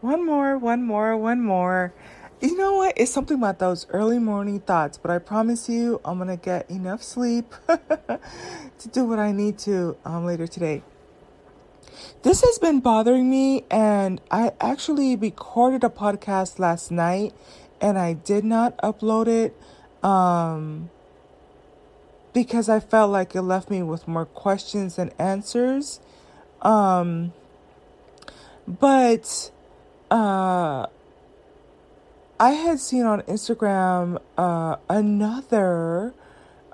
One more, one more, one more. You know what? It's something about those early morning thoughts, but I promise you, I'm gonna get enough sleep to do what I need to um, later today. This has been bothering me, and I actually recorded a podcast last night, and I did not upload it um, because I felt like it left me with more questions than answers. Um, but uh, I had seen on Instagram uh, another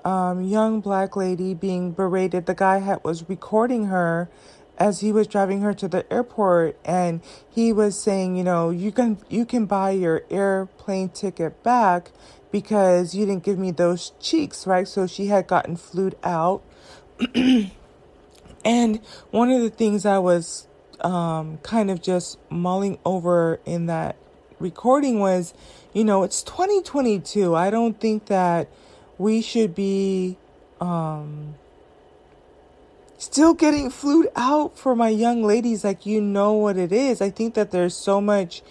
um, young black lady being berated. The guy had was recording her as he was driving her to the airport, and he was saying, you know, you can you can buy your airplane ticket back because you didn't give me those cheeks, right? So she had gotten flued out. and one of the things I was um, kind of just mulling over in that recording was, you know, it's 2022. I don't think that we should be um, still getting flued out for my young ladies. Like, you know what it is. I think that there's so much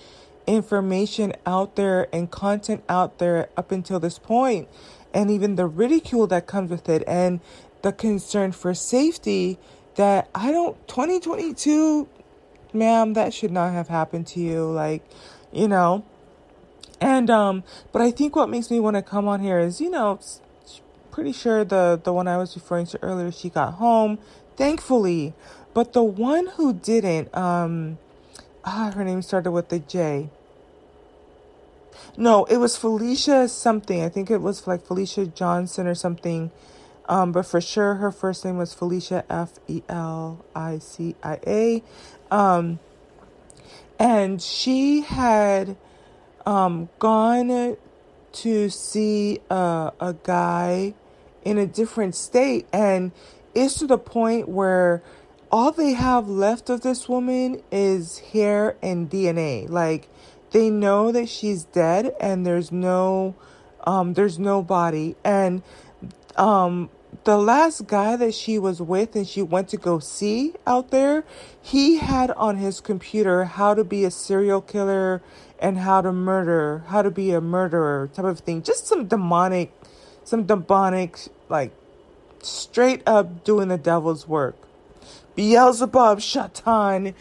information out there and content out there up until this point, and even the ridicule that comes with it, and the concern for safety that I don't 2022 ma'am, that should not have happened to you. Like, you know. And um, but I think what makes me want to come on here is, you know, pretty sure the the one I was referring to earlier, she got home, thankfully. But the one who didn't, um, ah, her name started with the J. No, it was Felicia something. I think it was like Felicia Johnson or something. Um, but for sure, her first name was Felicia F E L I C I A. Um, and she had um, gone to see a, a guy in a different state, and it's to the point where all they have left of this woman is hair and DNA. Like they know that she's dead, and there's no, um, there's no body, and um, the last guy that she was with and she went to go see out there, he had on his computer how to be a serial killer and how to murder, how to be a murderer type of thing. Just some demonic, some demonic, like straight up doing the devil's work. Beelzebub, Shatan,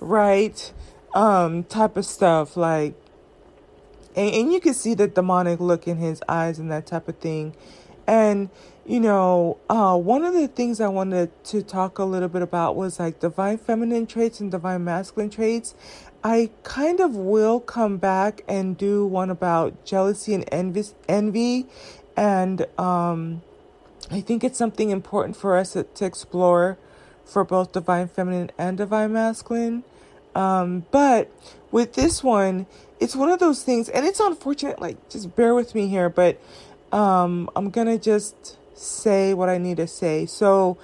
right? Um, type of stuff. Like, and, and you can see the demonic look in his eyes and that type of thing. And you know, uh, one of the things I wanted to talk a little bit about was like divine feminine traits and divine masculine traits. I kind of will come back and do one about jealousy and envy, envy, and um, I think it's something important for us to, to explore for both divine feminine and divine masculine. Um, but with this one, it's one of those things, and it's unfortunate. Like, just bear with me here, but um, I'm gonna just say what I need to say. So,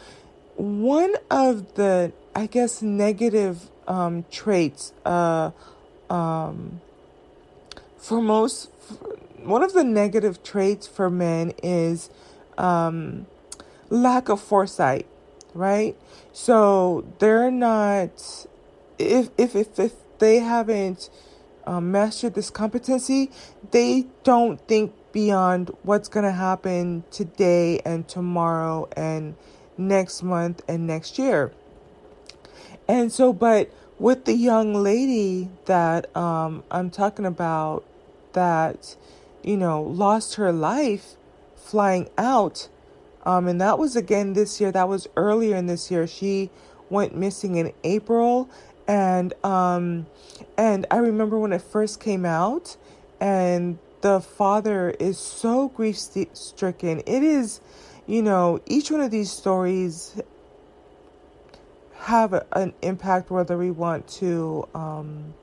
one of the, I guess, negative um, traits uh, um, for most, one of the negative traits for men is um, lack of foresight, right? So they're not, if if if, if they haven't um, mastered this competency, they don't think beyond what's going to happen today and tomorrow and next month and next year. And so, but with the young lady that um, I'm talking about that, you know, lost her life flying out, um, and that was again this year, that was earlier in this year. She went missing in April. And um, and I remember when it first came out, and the father is so grief stricken. It is, you know, each one of these stories have an impact whether we want to um,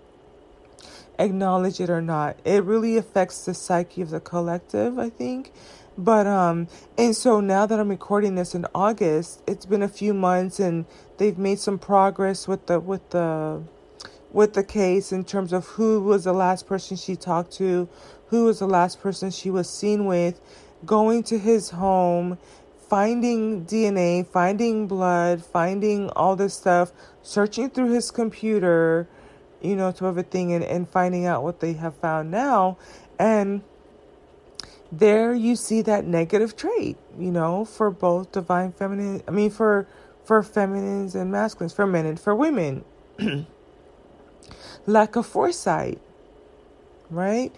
acknowledge it or not. It really affects the psyche of the collective, I think. But um and so now that I'm recording this in August, it's been a few months and they've made some progress with the with the with the case in terms of who was the last person she talked to, who was the last person she was seen with, going to his home, finding DNA, finding blood, finding all this stuff, searching through his computer, you know, to of a thing and, and finding out what they have found now. And there you see that negative trait, you know, for both divine feminine, I mean, for, for feminines and masculines, for men and for women. Lack of foresight, right?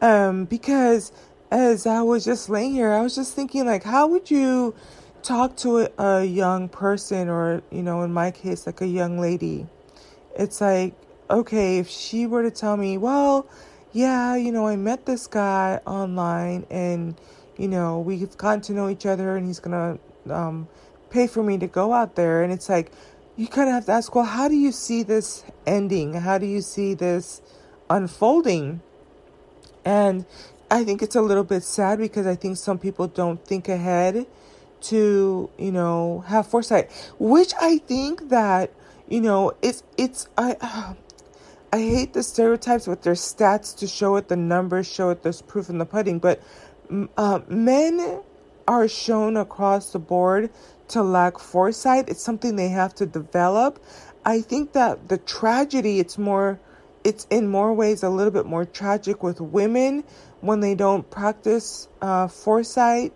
Um, because as I was just laying here, I was just thinking, like, how would you talk to a, a young person, or, you know, in my case, like a young lady? It's like, okay, if she were to tell me, well, yeah, you know, I met this guy online and, you know, we've gotten to know each other and he's going to um, pay for me to go out there. And it's like, you kind of have to ask, well, how do you see this ending? How do you see this unfolding? And I think it's a little bit sad because I think some people don't think ahead to, you know, have foresight, which I think that, you know, it's, it's, I, uh, I hate the stereotypes with their stats to show it, the numbers show it, there's proof in the pudding, but uh, men are shown across the board to lack foresight. It's something they have to develop. I think that the tragedy, it's more, it's in more ways a little bit more tragic with women when they don't practice uh, foresight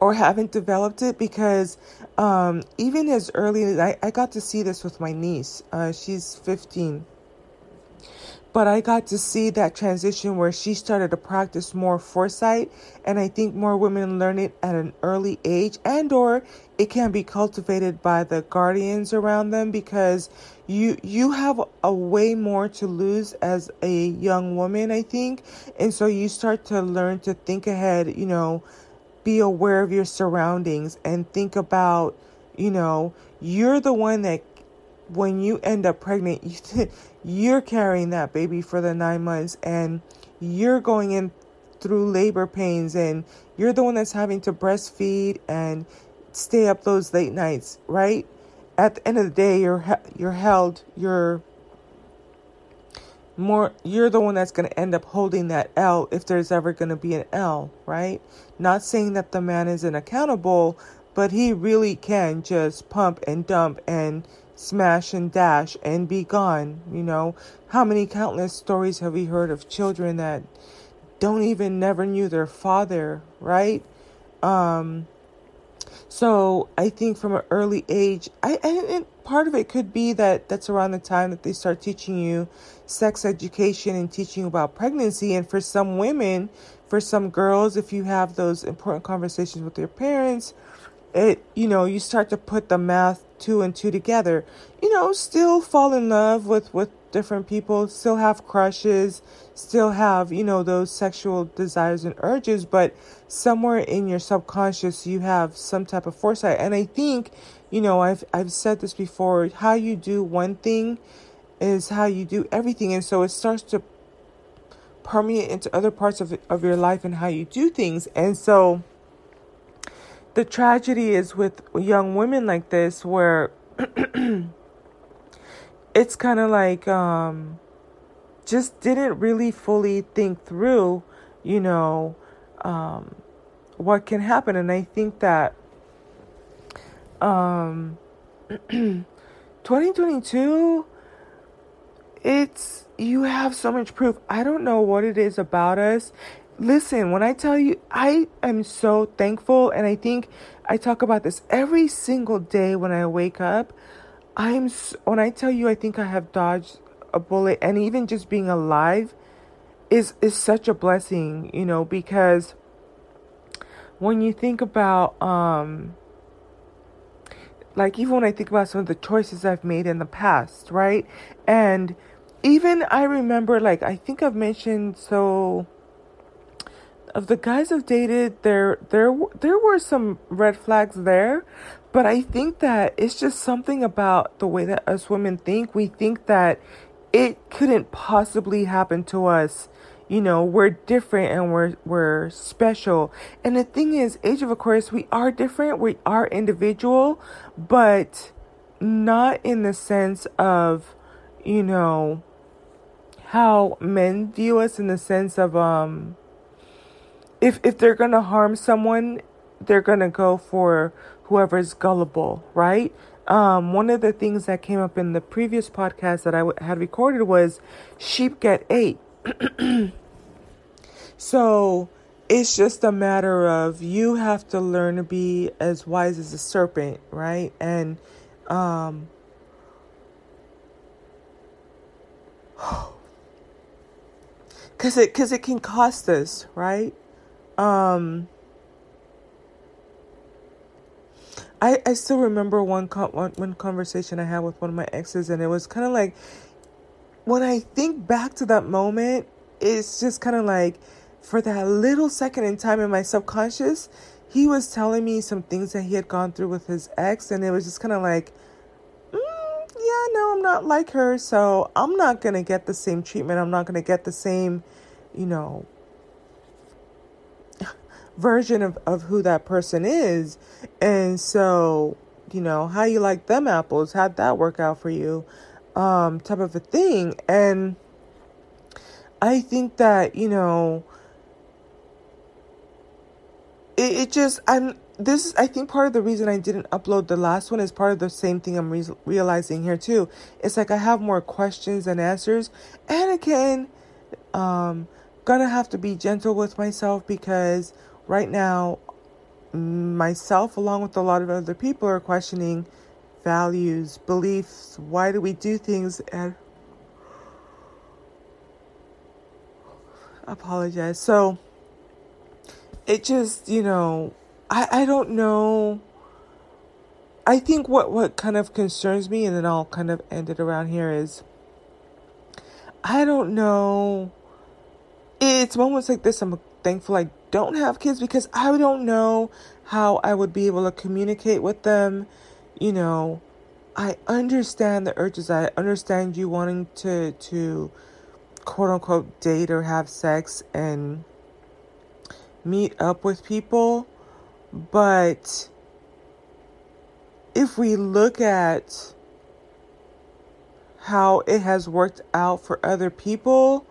or haven't developed it because um, even as early as I, I got to see this with my niece, uh, she's 15 but I got to see that transition where she started to practice more foresight and I think more women learn it at an early age and or it can be cultivated by the guardians around them because you you have a way more to lose as a young woman I think. And so you start to learn to think ahead, you know, be aware of your surroundings and think about, you know, you're the one that when you end up pregnant, you you're carrying that baby for the nine months and you're going in through labor pains and you're the one that's having to breastfeed and stay up those late nights, right? At the end of the day, you're you're held, you're more you're the one that's going to end up holding that L if there's ever going to be an L, right? Not saying that the man isn't accountable, but he really can just pump and dump and smash and dash and be gone. You know, how many countless stories have we heard of children that don't even never knew their father, right? Um, so I think from an early age, I and part of it could be that that's around the time that they start teaching you sex education and teaching about pregnancy. And for some women, for some girls, if you have those important conversations with your parents, it you know you start to put the math two and two together you know still fall in love with with different people still have crushes still have you know those sexual desires and urges but somewhere in your subconscious you have some type of foresight. And i think you know i've i've said this before how you do one thing is how you do everything. And so it starts to permeate into other parts of of your life and how you do things. And so the tragedy is with young women like this where it's kind of like um just didn't really fully think through you know um what can happen. And i think that um 2022 it's you have so much proof. I don't know what it is about us listen, when I tell you, I am so thankful, and I think I talk about this every single day when I wake up. I'm when I tell you, I think I have dodged a bullet, and even just being alive is is such a blessing, you know, because when you think about um like even when I think about some of the choices I've made in the past, right? And even I remember like I think I've mentioned so of the guys I've dated, there there there were some red flags there, but I think that it's just something about the way that us women think. We think that it couldn't possibly happen to us. You know, we're different and we're we're special. And the thing is, Age of Aquarius, we are different. We are individual, but not in the sense of, you know, how men view us in the sense of um if if they're gonna harm someone, they're gonna go for whoever's gullible, right? um, one of the things that came up in the previous podcast that I w- had recorded was sheep get ate. so it's just a matter of you have to learn to be as wise as a serpent, right? And um, because it because it can cost us, right? Um, I, I still remember one, one one conversation I had with one of my exes, and it was kind of like when I think back to that moment, it's just kind of like for that little second in time in my subconscious, he was telling me some things that he had gone through with his ex, and it was just kind of like, mm, yeah, no, I'm not like her, so I'm not gonna get the same treatment. I'm not gonna get the same, you know, version of, of who that person is. And so, you know, how you like them apples, how'd that work out for you? Um, type of a thing. And I think that, you know, it, it just, I'm, this is, I think part of the reason I didn't upload the last one is part of the same thing I'm re- realizing here too. It's like I have more questions than answers. And again, um, gonna have to be gentle with myself because right now, myself, along with a lot of other people, are questioning values, beliefs. Why do we do things? And apologize. So it just, you know, I, I don't know. I think what, what kind of concerns me, and then I'll kind of end it around here, is I don't know. It's moments like this I'm thankful I don't have kids because I don't know how I would be able to communicate with them. You know, I understand the urges. I understand you wanting to to quote unquote date or have sex and meet up with people, but if we look at how it has worked out for other people,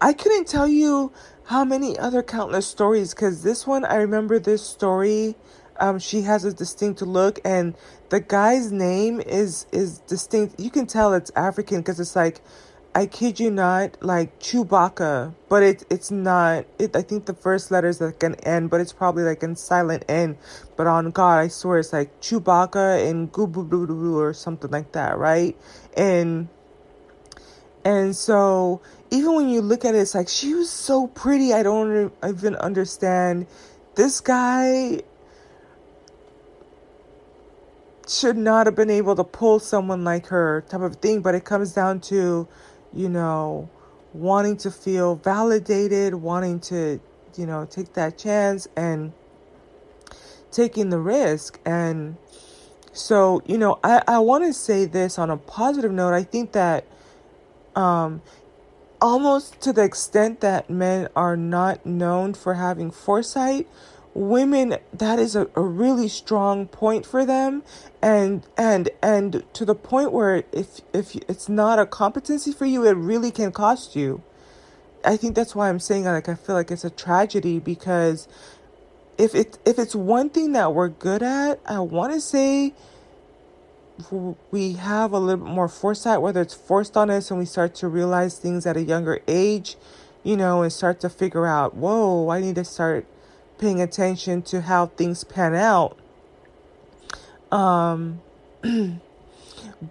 I couldn't tell you how many other countless stories? Because this one i remember this story um, she has a distinct look and the guy's name is is distinct. You can tell it's african because it's like i kid you not like chewbacca but it, it's not it i think the first letter is like an n but it's probably like in silent n but on god i swear it's like chewbacca and goo or something like that right? And and so even when you look at it, it's like she was so pretty. I don't even understand. This guy should not have been able to pull someone like her, type of thing. But it comes down to, you know, wanting to feel validated, wanting to, you know, take that chance and taking the risk. And so, you know, I, I want to say this on a positive note. I think that um, almost to the extent that men are not known for having foresight women that is a, a really strong point for them. And and and to the point where if if it's not a competency for you it really can cost you. I think that's why i'm saying like i feel like it's a tragedy because if it if it's one thing that we're good at i want to say we have a little bit more foresight, whether it's forced on us and we start to realize things at a younger age, you know, and start to figure out, whoa, I need to start paying attention to how things pan out. Um,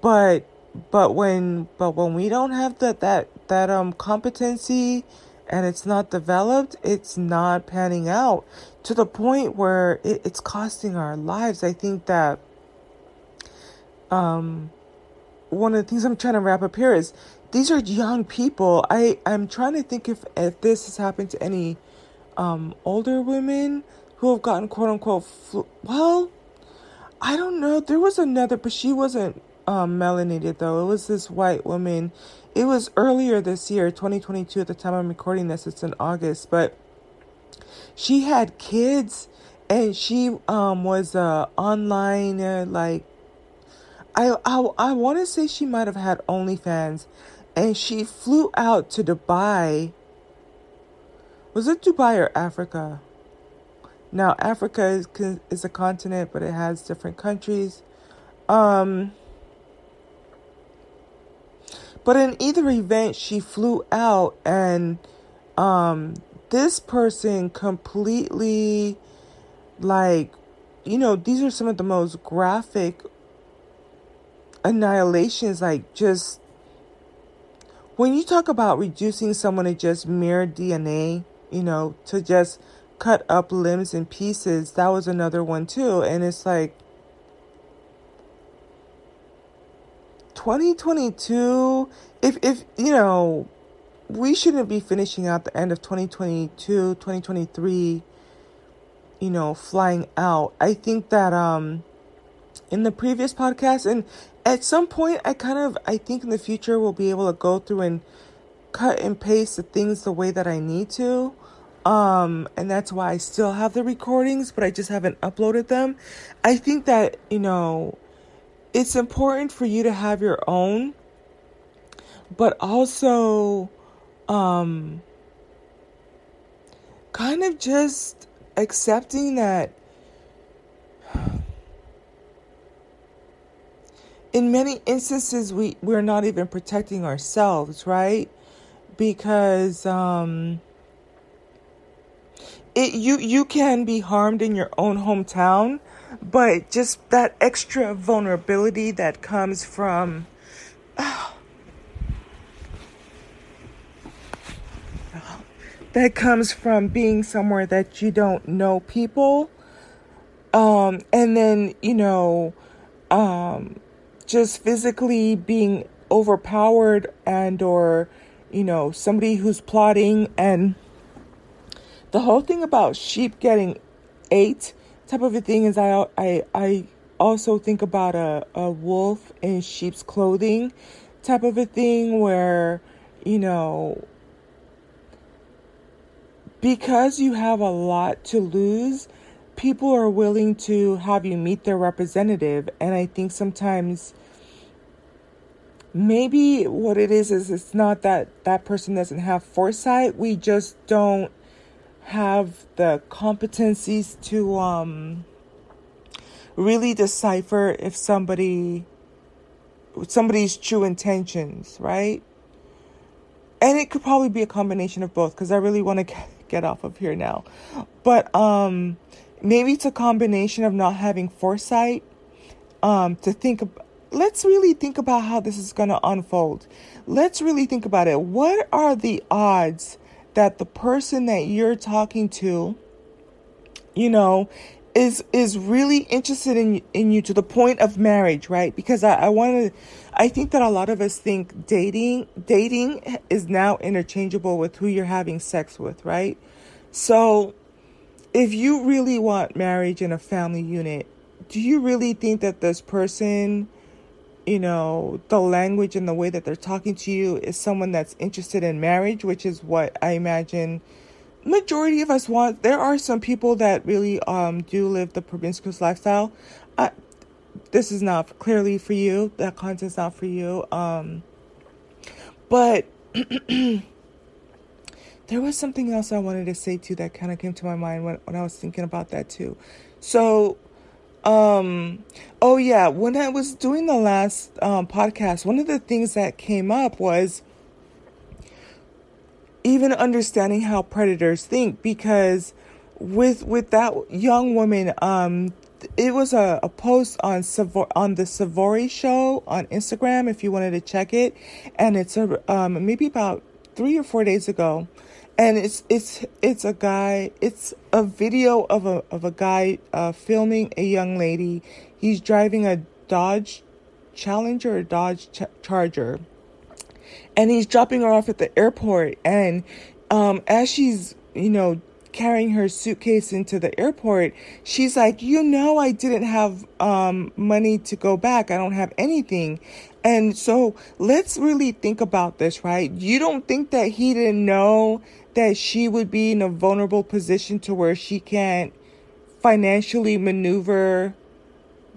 but but when but when we don't have that that that um competency and it's not developed, it's not panning out to the point where it, it's costing our lives. I think that um, one of the things I'm trying to wrap up here is these are young people. I I'm trying to think if if this has happened to any um, older women who have gotten quote unquote flu- well, I don't know. There was another, but she wasn't um, melanated though. It was this white woman. It was earlier this year, 2022. At the time I'm recording this, it's in August, but she had kids, and she um was a online uh, like I I, I want to say she might have had OnlyFans, and she flew out to Dubai. Was it Dubai or Africa? Now Africa is is a continent, but it has different countries. Um, but in either event, she flew out, and um, this person completely, like, you know, these are some of the most graphic annihilations, like, just when you talk about reducing someone to just mere DNA, you know, to just cut up limbs and pieces, that was another one too. And it's like 2022, if if you know, we shouldn't be finishing out the end of 2022, 2023, you know, flying out. I think that um in the previous podcast and at some point I kind of I think in the future we'll be able to go through and cut and paste the things the way that I need to. Um, and that's why I still have the recordings, but I just haven't uploaded them. I think that, you know, it's important for you to have your own, but also, um, kind of just accepting that in many instances we we're not even protecting ourselves right? Because um it you you can be harmed in your own hometown but just that extra vulnerability that comes from that comes from being somewhere that you don't know people um and then you know um just physically being overpowered and or you know somebody who's plotting and the whole thing about sheep getting ate type of a thing is I I I also think about a, a wolf in sheep's clothing type of a thing where you know because you have a lot to lose people are willing to have you meet their representative and i think sometimes maybe what it is is it's not that that person doesn't have foresight. We just don't have the competencies to um really decipher if somebody somebody's true intentions right? And it could probably be a combination of both because i really want to get off of here now. But um maybe it's a combination of not having foresight um to think let's really think about how this is going to unfold. Let's really think about it. What are the odds that the person that you're talking to, you know, is is really interested in in you to the point of marriage, right? Because I, I want to I think that a lot of us think dating dating is now interchangeable with who you're having sex with, right? So if you really want marriage and a family unit, do you really think that this person you know, the language and the way that they're talking to you is someone that's interested in marriage, which is what I imagine majority of us want. There are some people that really um do live the promiscuous lifestyle. I, this is not clearly for you. That content's not for you. Um, but there was something else I wanted to say too that kind of came to my mind when when I was thinking about that too. So um, oh yeah, when I was doing the last um, podcast, one of the things that came up was even understanding how predators think because with with that young woman um it was a, a post on Savor, on the Savory show on Instagram if you wanted to check it and it's a um maybe about 3 or 4 days ago and it's it's it's a guy it's a video of a of a guy uh, filming a young lady. He's driving a dodge challenger or dodge Ch- charger. And he's dropping her off at the airport. And um, as she's you know carrying her suitcase into the airport she's like you know i didn't have um, money to go back. I don't have anything. And so let's really think about this right? You don't think that he didn't know that she would be in a vulnerable position to where she can't financially maneuver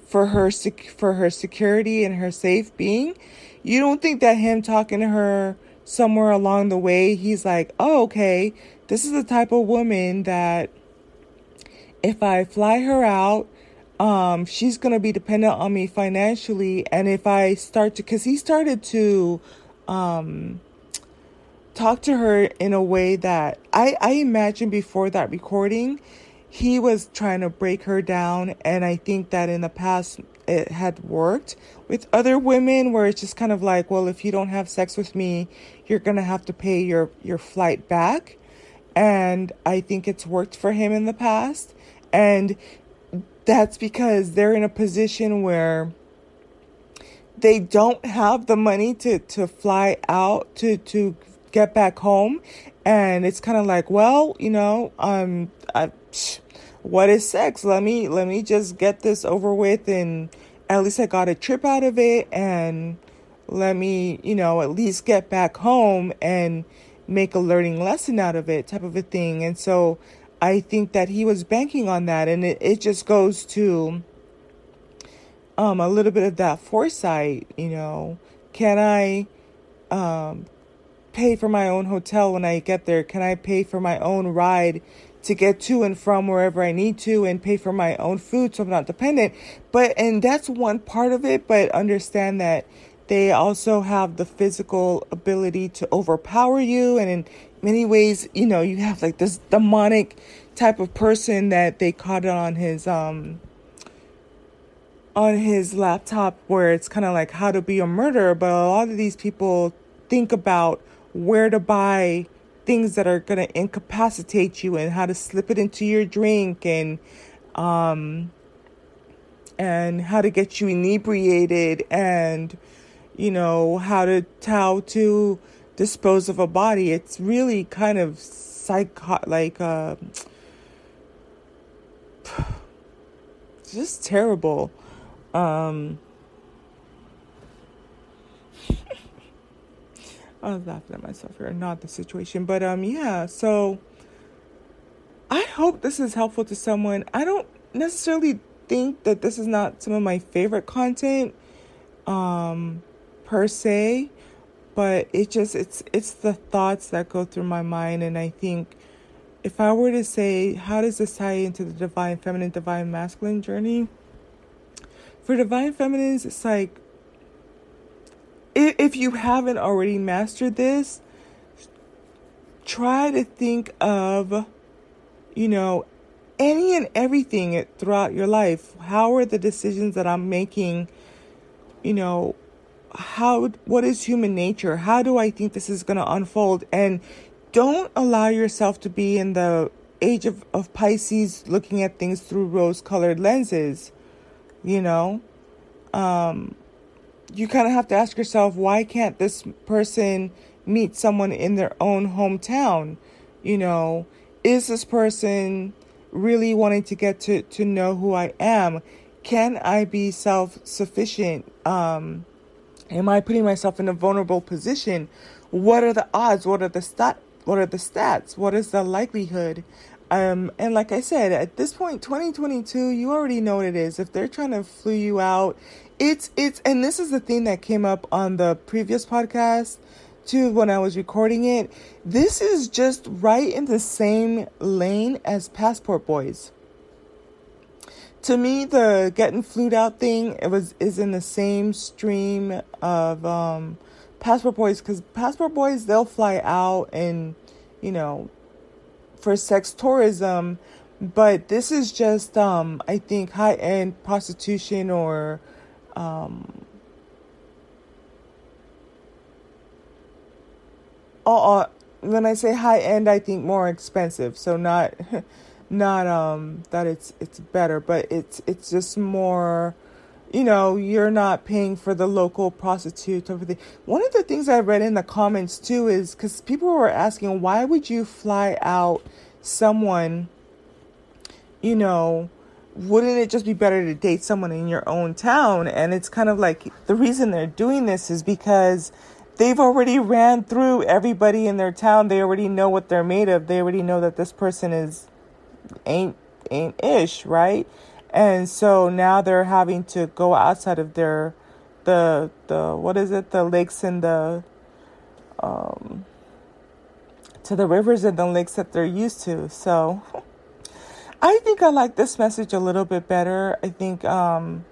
for her sec- for her security and her safe being you don't think that him talking to her somewhere along the way he's like oh okay this is the type of woman that if i fly her out um, she's going to be dependent on me financially. And if I start to, because he started to um, talk to her in a way that I, I imagine before that recording, he was trying to break her down. And I think that in the past, it had worked with other women where it's just kind of like, well, if you don't have sex with me, you're going to have to pay your, your flight back. And I think it's worked for him in the past. And that's because they're in a position where they don't have the money to, to fly out to, to get back home. And it's kind of like, well, you know, um, I, what is sex? Let me, let me just get this over with and at least I got a trip out of it and let me, you know, at least get back home and make a learning lesson out of it type of a thing. And so I think that he was banking on that, and it, it just goes to um, a little bit of that foresight. You know, can I um, pay for my own hotel when I get there? Can I pay for my own ride to get to and from wherever I need to, and pay for my own food so I'm not dependent? But and that's one part of it. But understand that they also have the physical ability to overpower you, and in many ways, you know, you have like this demonic type of person that they caught on his um on his laptop where it's kind of like how to be a murderer, but a lot of these people think about where to buy things that are going to incapacitate you and how to slip it into your drink and um and how to get you inebriated and you know how to how to dispose of a body. It's really kind of psycho like uh, just terrible. Um, I was laughing at myself here, not the situation, but um, yeah. So I hope this is helpful to someone. I don't necessarily think that this is not some of my favorite content, um, per se but it just it's it's the thoughts that go through my mind and i think if i were to say how does this tie into the divine feminine divine masculine journey for divine feminines it's like if you haven't already mastered this try to think of you know any and everything throughout your life how are the decisions that i'm making you know how what is human nature? How do I think this is going to unfold? And don't allow yourself to be in the age of, of Pisces looking at things through rose colored lenses. You know, um, you kind of have to ask yourself, why can't this person meet someone in their own hometown? You know, is this person really wanting to get to, to know who I am? Can I be self sufficient? Um, Am I putting myself in a vulnerable position? What are the odds? What are the stat? What are the stats? What is the likelihood? Um, and like I said, at this point, 2022, you already know what it is. If they're trying to flew you out, it's it's and this is the thing that came up on the previous podcast too when I was recording it. This is just right in the same lane as Passport Boys to me the getting flued out thing it was is in the same stream of um, passport boys because passport boys they'll fly out and you know for sex tourism but this is just um, i think high end prostitution or um, uh, when i say high end i think more expensive. So not not um that it's it's better but it's it's just more you know you're not paying for the local prostitute one of the things i read in the comments too is because people were asking why would you fly out someone you know wouldn't it just be better to date someone in your own town and it's kind of like the reason they're doing this is because they've already ran through everybody in their town they already know what they're made of they already know that this person is ain't ain't ish, right? And so now they're having to go outside of their the the what is it the lakes and the um to the rivers and the lakes that they're used to. So I think I like this message a little bit better. I think um,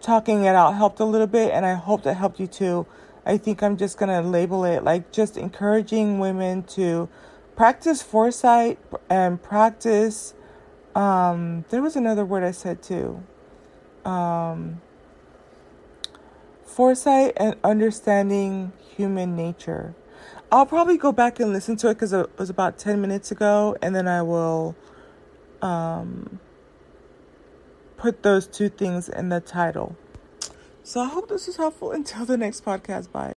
talking it out helped a little bit, and I hope that helped you too. I think I'm just gonna label it like just encouraging women to practice foresight and practice. Um, there was another word I said too. Um, foresight and understanding human nature. I'll probably go back and listen to it because it was about 10 minutes ago, and then I will um, put those two things in the title. So I hope this is helpful. Until the next podcast. Bye.